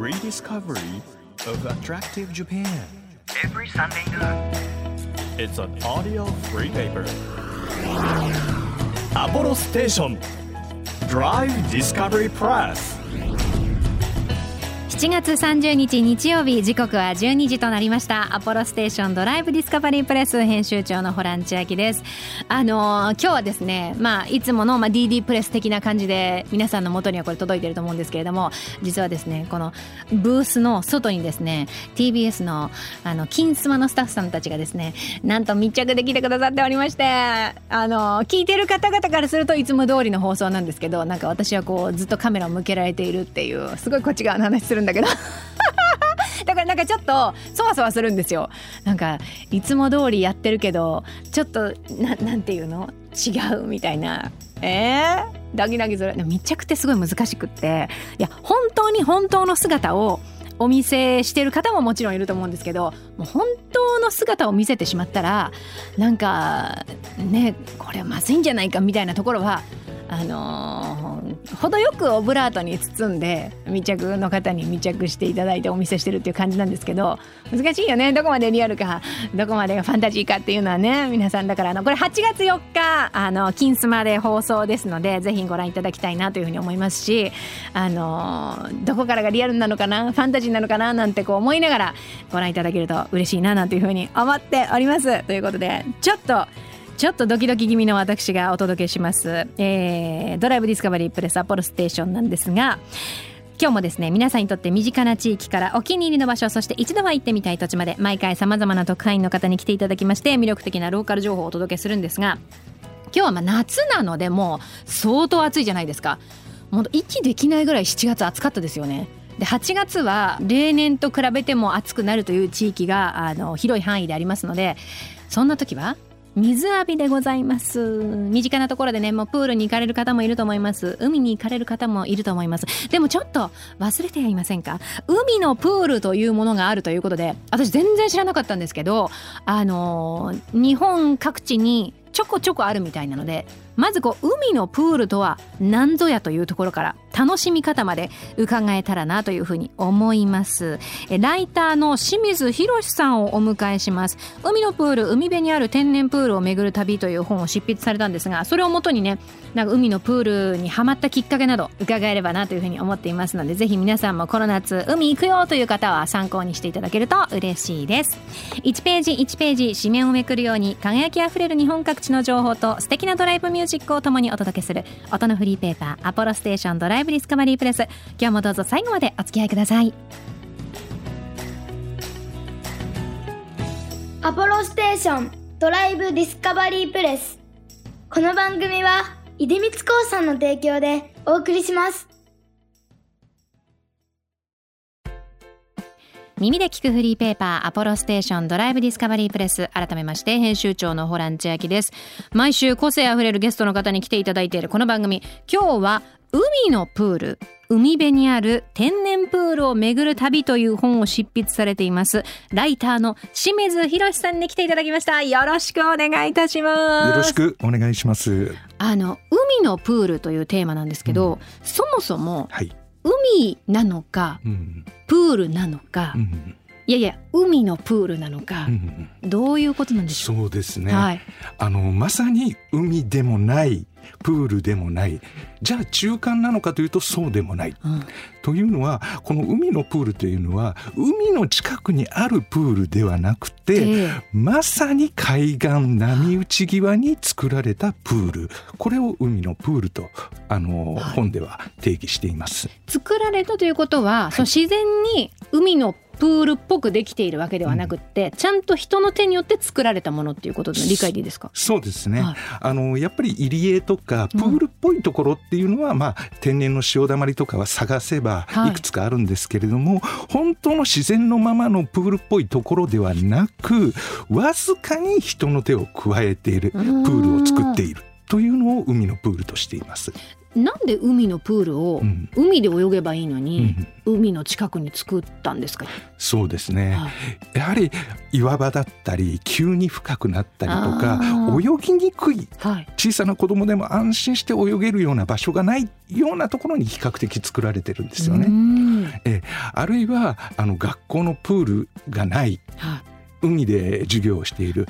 rediscovery of attractive Japan. every Sunday noon. It's an audio free paper. Apollo Station Drive Discovery Press. 7月30日日曜日時刻は12時となりました。アポロステーションドライブディスカバリープレス編集長のホラン千秋です。あのー今日はですねまあいつもの、まあ、DD プレス的な感じで皆さんの元にはこれ届いてると思うんですけれども実はですねこのブースの外にですね TBS のあの金スマのスタッフさんたちがですねなんと密着できてくださっておりましてあのー聞いてる方々からするといつも通りの放送なんですけどなんか私はこうずっとカメラを向けられているっていうすごいこっち側の話するんだだけど。だからなんかちょっとそわそわするんですよ。なんかいつも通りやってるけどちょっとななんていうの？違うみたいな。えー、ダギダギする。でも密着ってすごい難しくって。いや本当に本当の姿をお見せしてる方ももちろんいると思うんですけどもう本当の姿を見せてしまったらなんかねこれまずいんじゃないかみたいなところはあのー程よくオブラートに包んで密着の方に密着していただいてお見せしてるっていう感じなんですけど難しいよね。どこまでリアルかどこまでがファンタジーかっていうのはね皆さんだからあのこれ8月4日あの金スマで放送ですのでぜひご覧いただきたいなというふうに思いますしあのーどこからがリアルなのかなファンタジーなのかななんてこう思いながらご覧いただけると嬉しいななんていうふうに思っております。ということでちょっとちょっとドキドキ気味の私がお届けします、えードライブディスカバリープレスアポロステーションなんですが今日もですね皆さんにとって身近な地域からお気に入りの場所そして一度は行ってみたい土地まで毎回さまざまな特派員の方に来ていただきまして魅力的なローカル情報をお届けするんですが今日はま夏なのでもう相当暑いじゃないですか。もう息できないぐらい7月暑かったですよね。で8月は例年と比べても暑くなるという地域があの広い範囲でありますのでそんな時は水浴びでございます。身近なところでねもうプールに行かれる方もいると思います。海に行かれる方もいると思います。でもちょっと忘れてはいませんか？海のプールというものがあるということで私全然知らなかったんですけどあの日本各地にちょこちょこあるみたいなのでまずこう海のプールとは何ぞやというところから楽しみ方まで伺えたらなというふうに思います。ライターの清水博さんをお迎えします。海のプール海辺にある天然プールを巡る旅という本を執筆されたんですがそれをもとにねなんか海のプールにハマったきっかけなど伺えればなというふうに思っていますのでぜひ皆さんもこの夏海行くよという方は参考にしていただけると嬉しいです。1ページ1ページ紙面をめくるように輝きあふれる日本各地の情報と素敵なドライブミュージックを共にお届けする音のフリーペーパーアポロステーションドライブディスカバリープレス。今日もどうぞ最後までお付き合いください。アポロステーションドライブディスカバリープレス。この番組は出光興産の提供でお送りします。耳で聞くフリーペーパーアポロステーションドライブディスカバリープレス改めまして編集長のホラン千秋です。毎週個性あふれるゲストの方に来ていただいているこの番組。今日は海のプール海辺にある天然プールを巡る旅という本を執筆されていますライターの清水博さんに来ていただきました。よろしくお願いいたします。よろしくお願いします。あの海のプールというテーマなんですけど、そもそもはい。海なのかうん。プールなのか、うん。いやいや海のプールなのかう、ん。どういうことなんでしょう？そうですね。はい、あのまさに海でもない。プールでもないじゃあ中間なのかというとそうでもないうんというのはこの海のプールというのは海の近くにあるプールではなくてええまさに海岸波打ち際に作られたプールこれを海のプールとあの、はい本では定義しています。作られたということは、そう自然に海のプールっぽくできているわけではなくって、ちゃんと人の手によって作られたものっていうことの理解でいいですか？そうですね、はい。あのやっぱり入り江とかプールっぽいところっていうのは、まあ、天然の潮だまりとかは探せばはい。いくつかあるんですけれども、本当の自然のままのプールっぽいところではなくわずかに人の手を加えているプールを作っているというのを海のプールとしています。なんで海のプールをうん。海で泳げばいいのうに、ん。海の近くに作ったんですか？そうですね、はい。やはり岩場だったり急に深くなったりとか泳ぎにくいはい。小さな子供でも安心して泳げるような場所がないようなところに比較的作られてるんですようね。ん。あるいはあの学校のプールがないはい。海で授業をしている。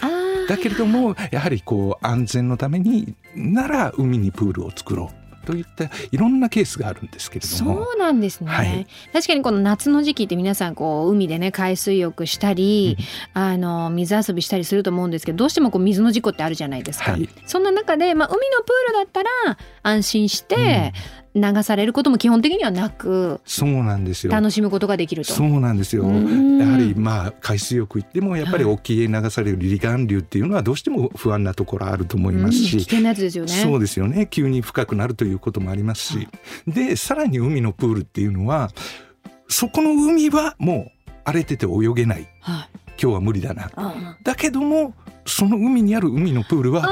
だけれどもやはりこう安全のためになら海にプールを作ろうといったいろんなケースがあるんですけれども。そうなんですね、はい。確かにこの夏の時期って皆さんこう海でね海水浴したり、あの水遊びしたりすると思うんですけどどうしてもこう水の事故ってあるじゃないですか、はい。そんな中で、まあ、海のプールだったら安心して流されることも基本的にはなくそうなんですよ。楽しむことができると。そうなんですよ。うん。やはりまあ海水浴行ってもやっぱりはい。沖へ流される離岸流っていうのはどうしても不安なところあると思いますし、うん危険なやつですよね。そうですよね。急に深くなるということもありますし、でさらに海のプールっていうのはそこの海はもう荒れてて泳げない。はい。今日は無理だな。あだけどもその海にある海のプールは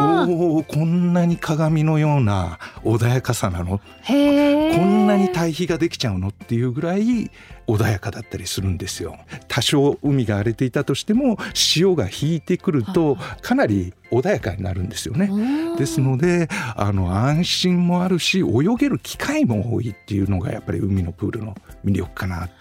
おおこんなに鏡のような穏やかさなの？こんなに対比ができちゃうのっていうぐらい穏やかだったりするんですよ。多少海が荒れていたとしても潮が引いてくるとかなり穏やかになるんですよね。うん。ですのであの安心もあるし泳げる機会も多いっていうのがやっぱり海のプールの魅力かなって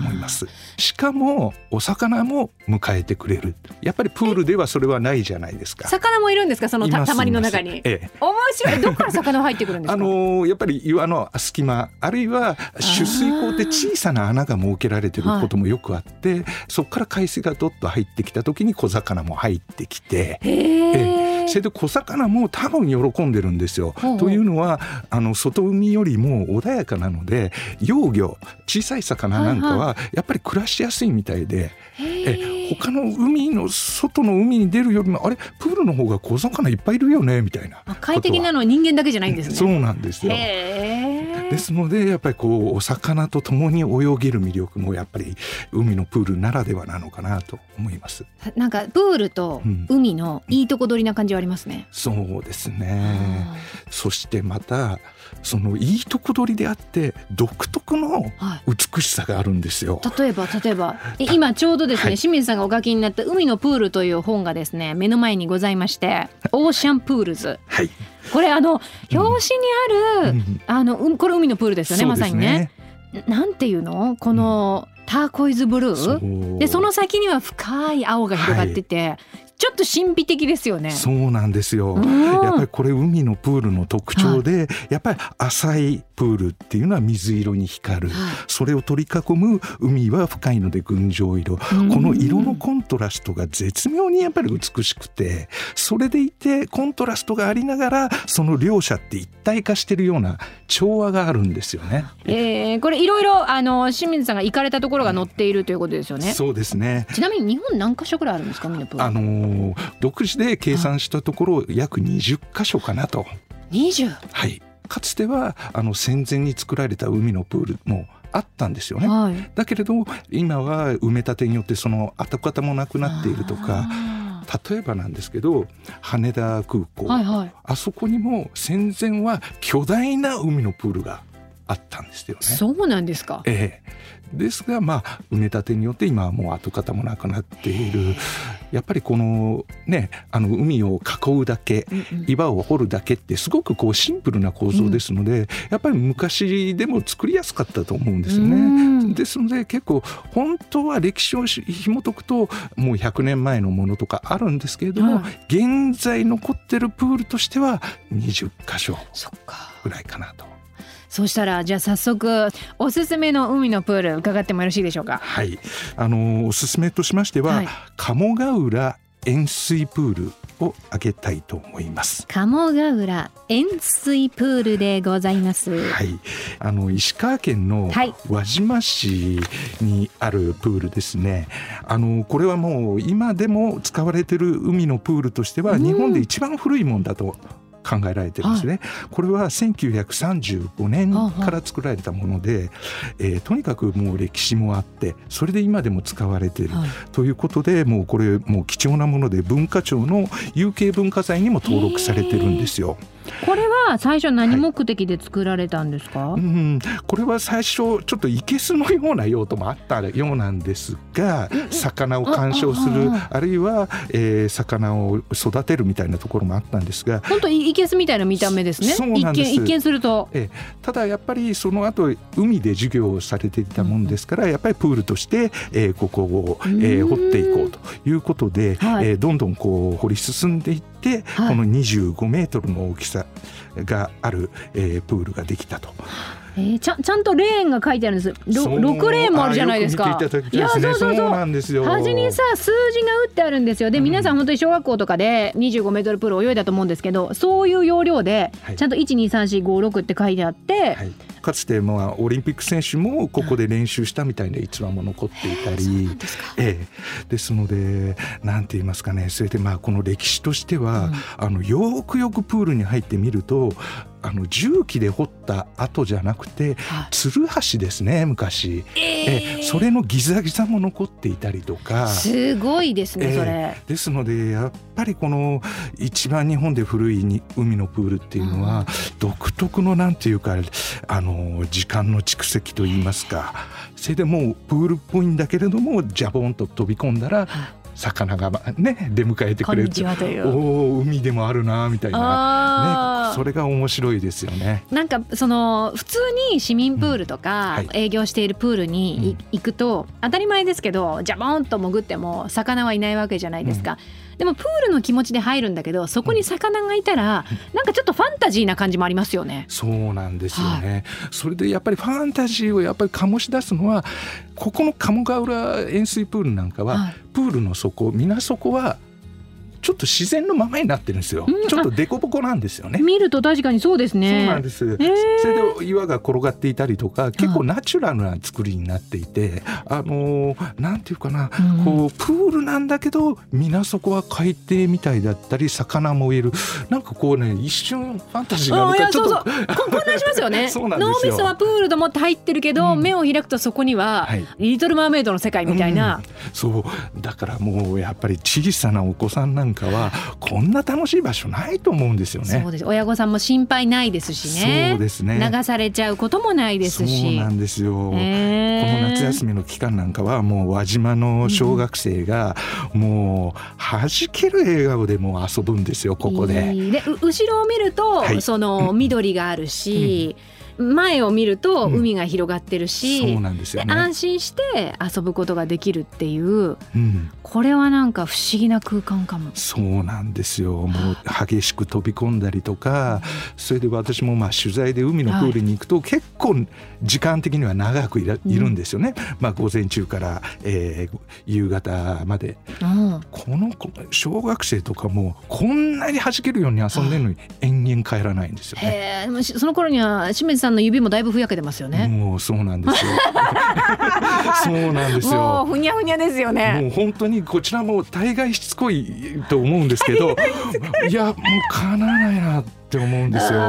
思います。しかもお魚も迎えてくれる。やっぱりプールではそれはないじゃないですか。魚もいるんですか？そのたたまりの中に。ええ。面白い。どこから魚入ってくるんですか？あのーやっぱり岩の隙間あるいは取水口で小さな穴が設けられてることもよくあって、そこから海水がどっと入ってきた時に小魚も入ってきて。それで小魚も多分喜んでるんですよ。ほうほう。というのはあの外海よりも穏やかなので幼魚小さい魚なんかはやっぱり暮らしやすいみたいで、え他の海の外の海に出るよりもあれプールの方が小魚いっぱいいるよねみたいなあ快適なのは人間だけじゃないんですね。そうなんですよ。ですのでやっぱりこうお魚と共に泳げる魅力もやっぱり海のプールならではなのかなと思います。なんかプールとうん海のいいとこ取りな感じはありますね。そうですね。そしてまたそのいいとこ取りであって独特のはい。美しさがあるんですよ。例えば例えばえ今ちょうどですね、はい清水さんがお書きになった「海のプール」という本がですね目の前にございまして「 Ocean Pools。はい。」これあの表紙にある、うん。あのうんこれ海のプールですよねそうですまさにね。なんていうの？このターコイズブルー、でその先には深い青が広がってて、ちょっと神秘的ですよね。そうなんですよ。うんやっぱりこれ海のプールの特徴で、やっぱり浅いプールっていうのは水色に光る。はいそれを取り囲む海は深いので群青色。うんこの色のコントラストが絶妙にやっぱり美しくて、それでいてコントラストがありながら、その両者って一体化してるような調和があるんですよね。えー、これいろいろあの清水さんが行かれたところが載っているということですよね。そうですね。ちなみに日本何カ所くらいあるんですか海のプール。あのー独自で計算したところ約20箇所かなと。20。はい。かつてはあの戦前に作られた海のプールもあったんですよね。はい。だけれど今は埋め立てによってその跡形もなくなっているとかあ例えばなんですけど羽田空港、ーはいはい。あそこにも戦前は巨大な海のプールがあったんですよね。そうなんですか。ええ、ですがまあ埋め立てによって今はもう跡形もなくなっているやっぱりこのねあの海を囲うだけうんうん岩を掘るだけってすごくこうシンプルな構造ですので、やっぱり昔でも作りやすかったと思うんですよね。うんですので結構本当は歴史をし紐解くともう100年前のものとかあるんですけれども、は現在残ってるプールとしては20箇所。ぐらいかなと。そうしたらじゃあ早速おすすめの海のプール伺ってもよろしいでしょうか？はい、あのおすすめとしましては、はい鴨ヶ浦塩水プールを挙げたいと思います。鴨ヶ浦塩水プールでございます。はい、あの石川県のはい輪島市にあるプールですね。あのこれはもう今でも使われている海のプールとしてはうん日本で一番古いもんだと考えられてるんですね。これは1935年から作られたもので、えーとにかくもう歴史もあってそれで今でも使われているはいということでもうこれもう貴重なもので文化庁の有形文化財にも登録されてるんですよ。これは最初何目的で作られたんですか、うん、これは最初ちょっと生けすのような用途もあったようなんですが魚を鑑賞するああるいは、えー魚を育てるみたいなところもあったんですが本当いいけすみたいな見た目ですね。そうなんです。一見一見すると。ええ。ただやっぱりその後海で授業をされていたもんですから、やっぱりプールとして、えーここを、えーうん掘っていこうということで、はい。えーどんどんこう掘り進んでいって、はいこの25メートルの大きさがある、えープールができたと。えーちゃんちゃんとレーンが書いてあるんです。そうろ6レーンもあるじゃないですか。あよく見ていただきたいですね。そうそうそう。なんですよ。端にさ数字が打ってあるんですよ。でうん。皆さん本当に小学校とかで25メートルプール泳いだと思うんですけどそういう要領ではい。ちゃんと12345って書いてあって、はい、かつてまあオリンピック選手もここで練習したみたいな逸話も残っていたり、ええ、ですのでなんて言いますかね。それでまあこの歴史としては、あのよくよくプールに入ってみるとあの重機で掘った跡じゃなくてはい。つる橋ですね昔、ええそれのギザギザも残っていたりとか。すごいですね、ええそれ。ですのでやっぱりこの一番日本で古いに海のプールっていうのは独特のなんていうかあの時間の蓄積といいますか。それでもうプールっぽいんだけれどもジャボンと飛び込んだら魚がね出迎えてくれる。おお海でもあるなみたいな、あね、それが面白いですよね。なんかその普通に市民プールとか営業しているプールにい行くと当たり前ですけどジャボンと潜っても魚はいないわけじゃないですか、でもプールの気持ちで入るんだけどそこに魚がいたらなんかちょっとファンタジーな感じもありますよね。そうなんですよね、それでやっぱりファンタジーをやっぱり醸し出すのはここの鴨川浦塩水プールなんかは、はい。プールの底水底はちょっと自然のままになってるんですよ、うん。ちょっと凸凹なんですよね。見ると確かにそうですね。そうなんです、ー。それで岩が転がっていたりとか結構ナチュラルな作りになっていて、あのーなんていうかな、うん。こうプールなんだけど水底は海底みたいだったり魚もいる。なんかこうね一瞬ファンタジーなのかちょっと混乱しますよね。そうなんですよ。脳みそはプールと思って入ってるけど、うん。目を開くとそこには、はい。リトル・マーメイドの世界みたいな、うん。そう。だからもうやっぱり小さなお子さんなんかはこんな楽しい場所ないと思うんですよね。そう。です。親御さんも心配ないですしね。そうですね。流されちゃうこともないですし。そうなんですよ。へーこの夏休みの期間なんかはもう輪島の小学生がもう弾ける笑顔でもう遊ぶんですよここで。いい。でう後ろを見ると、はい。その緑があるし、前を見るとうん海が広がってるし、そうなんですよね。で安心して遊ぶことができるっていううん、これはなんか不思議な空間かも。そうなんですよ。もう激しく飛び込んだりとか、それで私もまあ取材で海のプールに行くと結構時間的には長くいらいるんですよね。まあ午前中から、えー夕方まで。うんこの子小学生とかもこんなに弾けるように遊んでるのに延々帰らないんですよね。その頃には清水さんの指もだいぶふやけてますよね。もうそうなんですよ。そうなんですもよう。ふにゃふにゃですよね。もう本当にこちらも大概しつこいと思うんですけど いやもうかなわないなって思うんですよ。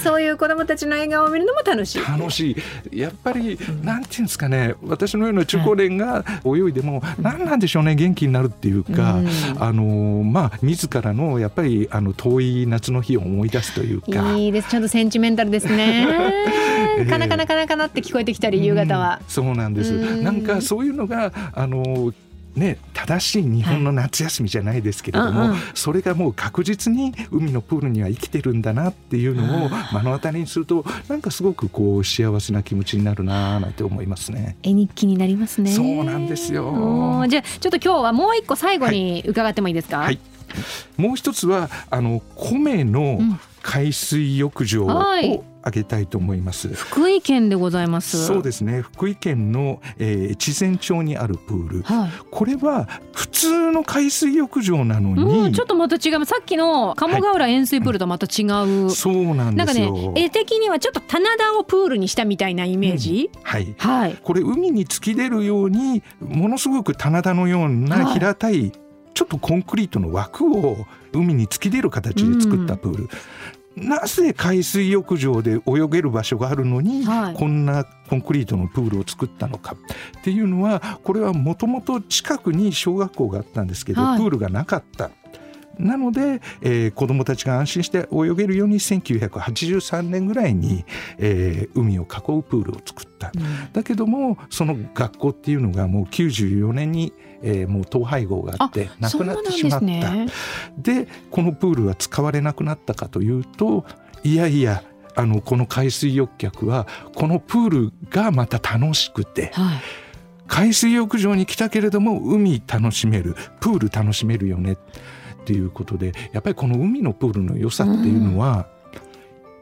そういう子供たちの笑顔を見るのも楽しい。楽しいやっぱりなんていうんですかね私のような中高年が泳いでも何なんでしょうね元気になるっていうか、うんあのまあ自らのやっぱりあの遠い夏の日を思い出すというか。いいですちゃんとセンチメンタルですね え。かなかなかなかなって聞こえてきたり夕方はうん。そうなんですうんなんかそういうのがあのね、正しい日本の夏休みじゃないですけれども、うんうん。それがもう確実に海のプールには生きてるんだなっていうのを目の当たりにするとなんかすごくこう幸せな気持ちになるななんて思いますね。絵日記になりますね。そうなんですよ。じゃあちょっと今日はもう一個最後に伺ってもいいですか？はい。もう一つはあの米のうん。海水浴場をはい挙げたいと思います。福井県でございます。そうですね。福井県の、えー、越前町にあるプール。はい。これは普通の海水浴場なのに、うん、ちょっとまた違う。さっきの鴨川浦塩水プールとまた違う、そうなんなんかですよ。ね絵的にはちょっと棚田をプールにしたみたいなイメージ、はい。はい。これ海に突き出るようにものすごく棚田のようなはい。平たい、ちょっとコンクリートの枠を海に突き出る形で作ったプール、なぜ海水浴場で泳げる場所があるのに、はい。こんなコンクリートのプールを作ったのか。っていうのはこれはもともと近くに小学校があったんですけど、はい。プールがなかった。なので、えー、子どもたちが安心して泳げるように1983年ぐらいに、えー、海を囲うプールを作った、うん、だけどもその学校っていうのがもう94年に、えー、もう統廃合があってなくなってしまった。で、ね、このプールは使われなくなったかというといやいやあのこの海水浴客はこのプールがまた楽しくて。はい。海水浴場に来たけれども海楽しめるプール楽しめるよねっていうことでやっぱりこの海のプールの良さっていうのは、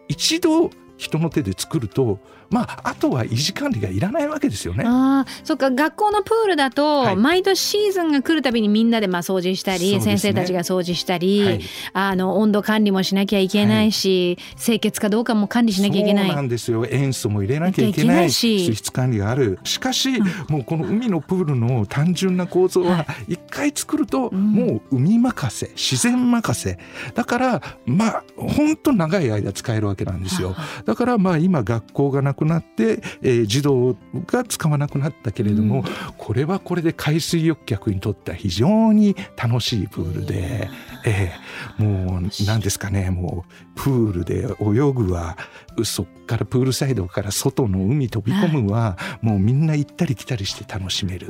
一度人の手で作るとまあ、あとは維持管理がいらないわけですよね。あそっか学校のプールだと、はい、毎年シーズンが来るたびにみんなでまあ掃除したり、ね、先生たちが掃除したり、はい、あの温度管理もしなきゃいけないし、はい、清潔かどうかも管理しなきゃいけない。そうなんですよ。塩素も入れなきゃいけないし水質管理がある。しかし、うん、もうこの海のプールの単純な構造は一回作ると、もう海任せ自然任せ。だからまあ本当長い間使えるわけなんですよ。だからまあ今学校がなくなって、えー、児童が使わなくなったけれども、うん、これはこれで海水浴客にとっては非常に楽しいプールで、えー、もう何ですかねもうプールで泳ぐはそっからプールサイドから外の海飛び込むは、もうみんな行ったり来たりして楽しめる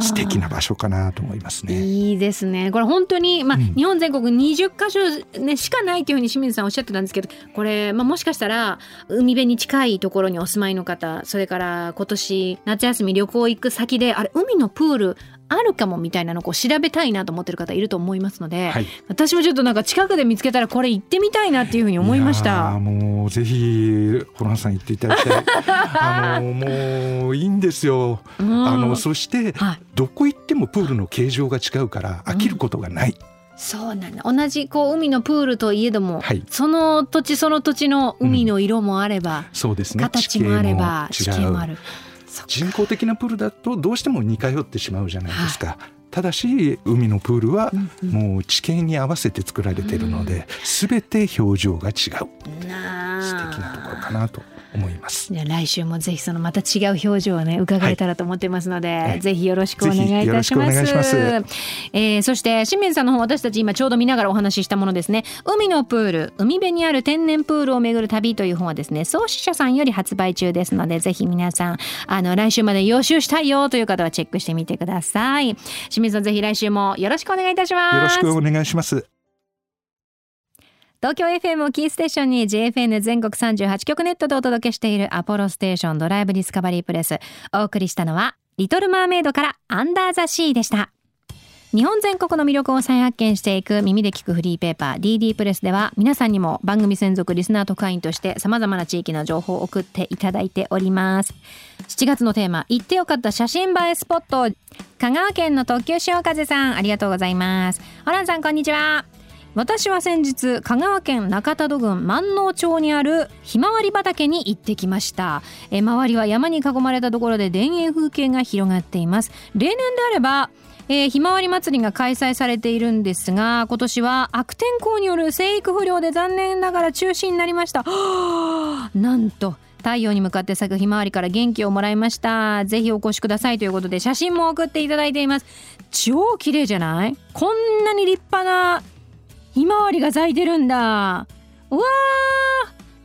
素敵な場所かなと思いますね。いいですね。これ本当に、まあ、うん、日本全国20カ所、ね、しかないというふうに清水さんおっしゃってたんですけどこれ、まあ、もしかしたら海辺に近いところにお住まいの方それから今年夏休み旅行行く先であれ海のプールあるかもみたいなのを調べたいなと思ってる方いると思いますので、はい、私もちょっとなんか近くで見つけたらこれ行ってみたいなっていうふうに思いました。もうぜひホランさん行っていただきたい。あのもういいんですよ、うん、あのそして、はい、どこ行ってもプールの形状が違うから飽きることがない、うんそうなんだ。同じこう海のプールといえども、はい、その土地その土地の海の色もあれば、うん、そうですね。形もあれば地形もある。人工的なプールだとどうしても似通ってしまうじゃないですか。はい。ただし海のプールはもう地形に合わせて作られているので、全て表情が違う。素敵なところかなと思います。じゃ来週もぜひそのまた違う表情をね伺えたらと思ってますので、はい、ぜひよろしくお願いいたします。えー、そして清水さんの方私たち今ちょうど見ながらお話ししたものですね。海のプール海辺にある天然プールを巡る旅という本はですね創始者さんより発売中ですのでぜひ皆さんあの来週まで予習したいよという方はチェックしてみてください。清水さんぜひ来週もよろしくお願いいたします。よろしくお願いします東京 FM をキーステーションに JFN 全国38局ネットでお届けしているアポロステーションドライブディスカバリープレス。お送りしたのはリトルマーメイドからアンダーザシーでした。日本全国の魅力を再発見していく耳で聞くフリーペーパー DD プレスでは皆さんにも番組専属リスナー特派員として様々な地域の情報を送っていただいております。7月のテーマ行ってよかった写真映えスポット。香川県の特急潮風さんありがとうございます。ホランさんこんにちは。私は先日香川県中多度郡万能町にあるひまわり畑に行ってきました。え周りは山に囲まれたところで田園風景が広がっています。例年であればえー、ひまわり祭りが開催されているんですが今年は悪天候による生育不良で残念ながら中止になりました。なんと太陽に向かって咲くひまわりから元気をもらいました。ぜひお越しくださいということで写真も送っていただいています。超綺麗じゃない？こんなに立派なひまわりが咲いてるんだ。うわ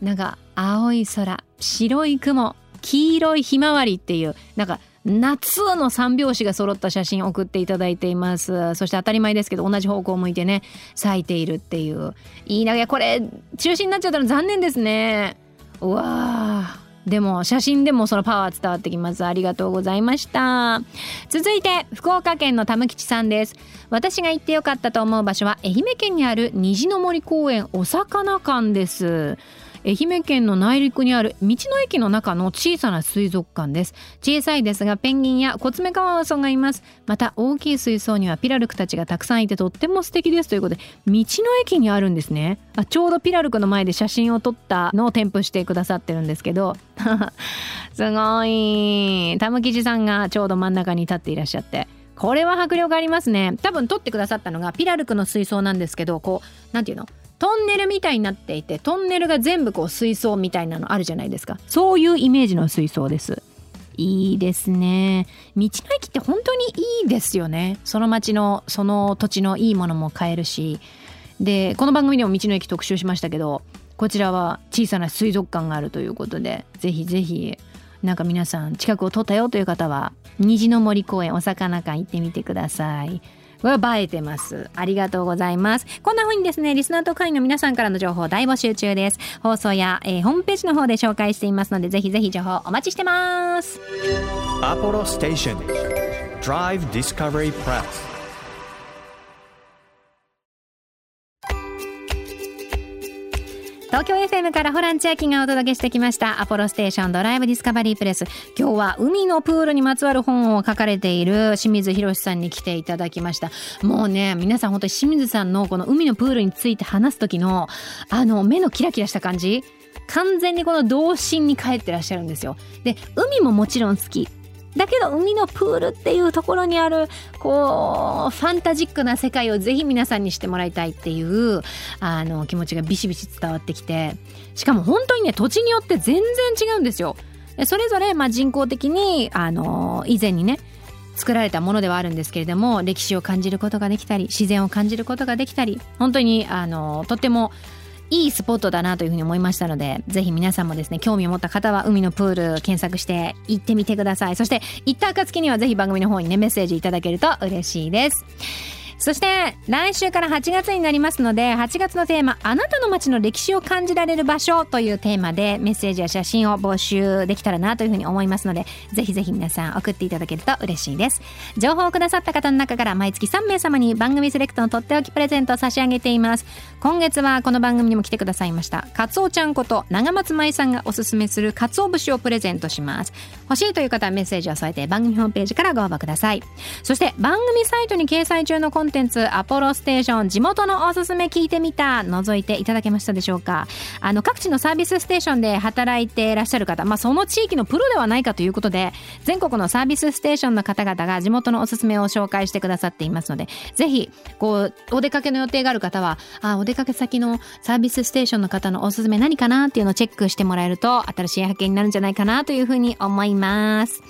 ー。なんか青い空白い雲黄色いひまわりっていうなんか夏の三拍子が揃った写真送っていただいています。そして当たり前ですけど同じ方向を向いてね咲いているっていう。いいなこれ中止になっちゃったの残念ですね。うわでも写真でもそのパワー伝わってきます。ありがとうございました。続いて福岡県のたむきちさんです。私が行ってよかったと思う場所は愛媛県にある虹の森公園お魚館です。愛媛県の内陸にある道の駅の中の小さな水族館です。小さいですがペンギンやコツメカワウソがいます。また大きい水槽にはピラルクたちがたくさんいてとっても素敵です。ということで道の駅にあるんですね。あちょうどピラルクの前で写真を撮ったのを添付してくださってるんですけど。すごい。タムキジさんがちょうど真ん中に立っていらっしゃって。これは迫力ありますね。多分撮ってくださったのがピラルクの水槽なんですけどこう何ていうの？トンネルみたいになっていてトンネルが全部こう水槽みたいなのあるじゃないですか。そういうイメージの水槽です。いいですね。道の駅って本当にいいですよね。その町のその土地のいいものも買えるし。でこの番組でも道の駅特集しましたけどこちらは小さな水族館があるということでぜひぜひなんか皆さん近くを通ったよという方は虹の森公園お魚館行ってみてください。は映えてます。ありがとうございます。こんな風にですね、リスナーと会員の皆さんからの情報大募集中です。放送や、えーホームページの方で紹介していますので、ぜひぜひ情報お待ちしてます。アポロステーション Drive Discovery Press 東京 FM からホラン千秋がお届けしてきました。アポロステーションドライブディスカバリープレス。今日は海のプールにまつわる本を書かれている清水博さんに来ていただきました。もうね皆さん本当に清水さんのこの海のプールについて話す時のあの目のキラキラした感じ。完全にこの童心に帰ってらっしゃるんですよ。で海ももちろん好き。だけど海のプールっていうところにあるこうファンタジックな世界をぜひ皆さんにしてもらいたいっていうあの気持ちがビシビシ伝わってきてしかも本当にね土地によって全然違うんですよ。それぞれまあ人工的にあの以前にね作られたものではあるんですけれども歴史を感じることができたり自然を感じることができたり本当にあのとってもいいスポットだなというふうに思いましたのでぜひ皆さんもですね興味を持った方は海のプール検索して行ってみてください。そして行った暁にはぜひ番組の方にねメッセージいただけると嬉しいです。そして来週から8月になりますので8月のテーマ「あなたの街の歴史を感じられる場所」というテーマでメッセージや写真を募集できたらなというふうに思いますのでぜひぜひ皆さん送っていただけると嬉しいです。情報をくださった方の中から毎月3名様に番組セレクトのとっておきプレゼントを差し上げています。今月はこの番組にも来てくださいましたかつおちゃんこと長松舞さんがおすすめするかつお節をプレゼントします。欲しいという方はメッセージを添えて番組ホームページからご応募ください。そして番組サイトに掲載中のコンテンツアポロステーション地元のおすすめ聞いてみた覗いていただけましたでしょうかあの各地のサービスステーションで働いていらっしゃる方まあその地域のプロではないかということで全国のサービスステーションの方々が地元のおすすめを紹介してくださっていますのでぜひこうお出かけの予定がある方はあお出かけ先のサービスステーションの方のおすすめ何かなっていうのをチェックしてもらえると新しい発見になるんじゃないかなというふうに思います。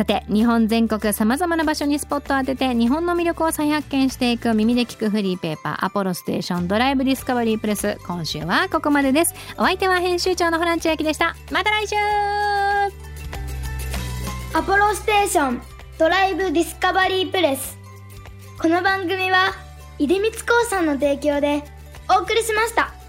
さて日本全国さまざまな場所にスポットを当てて日本の魅力を再発見していく耳で聞くフリーペーパーアポロステーションドライブディスカバリープレス。今週はここまでです。お相手は編集長のホラン千秋でした。また来週。アポロステーションドライブディスカバリープレス。この番組は出光興産の提供でお送りしました。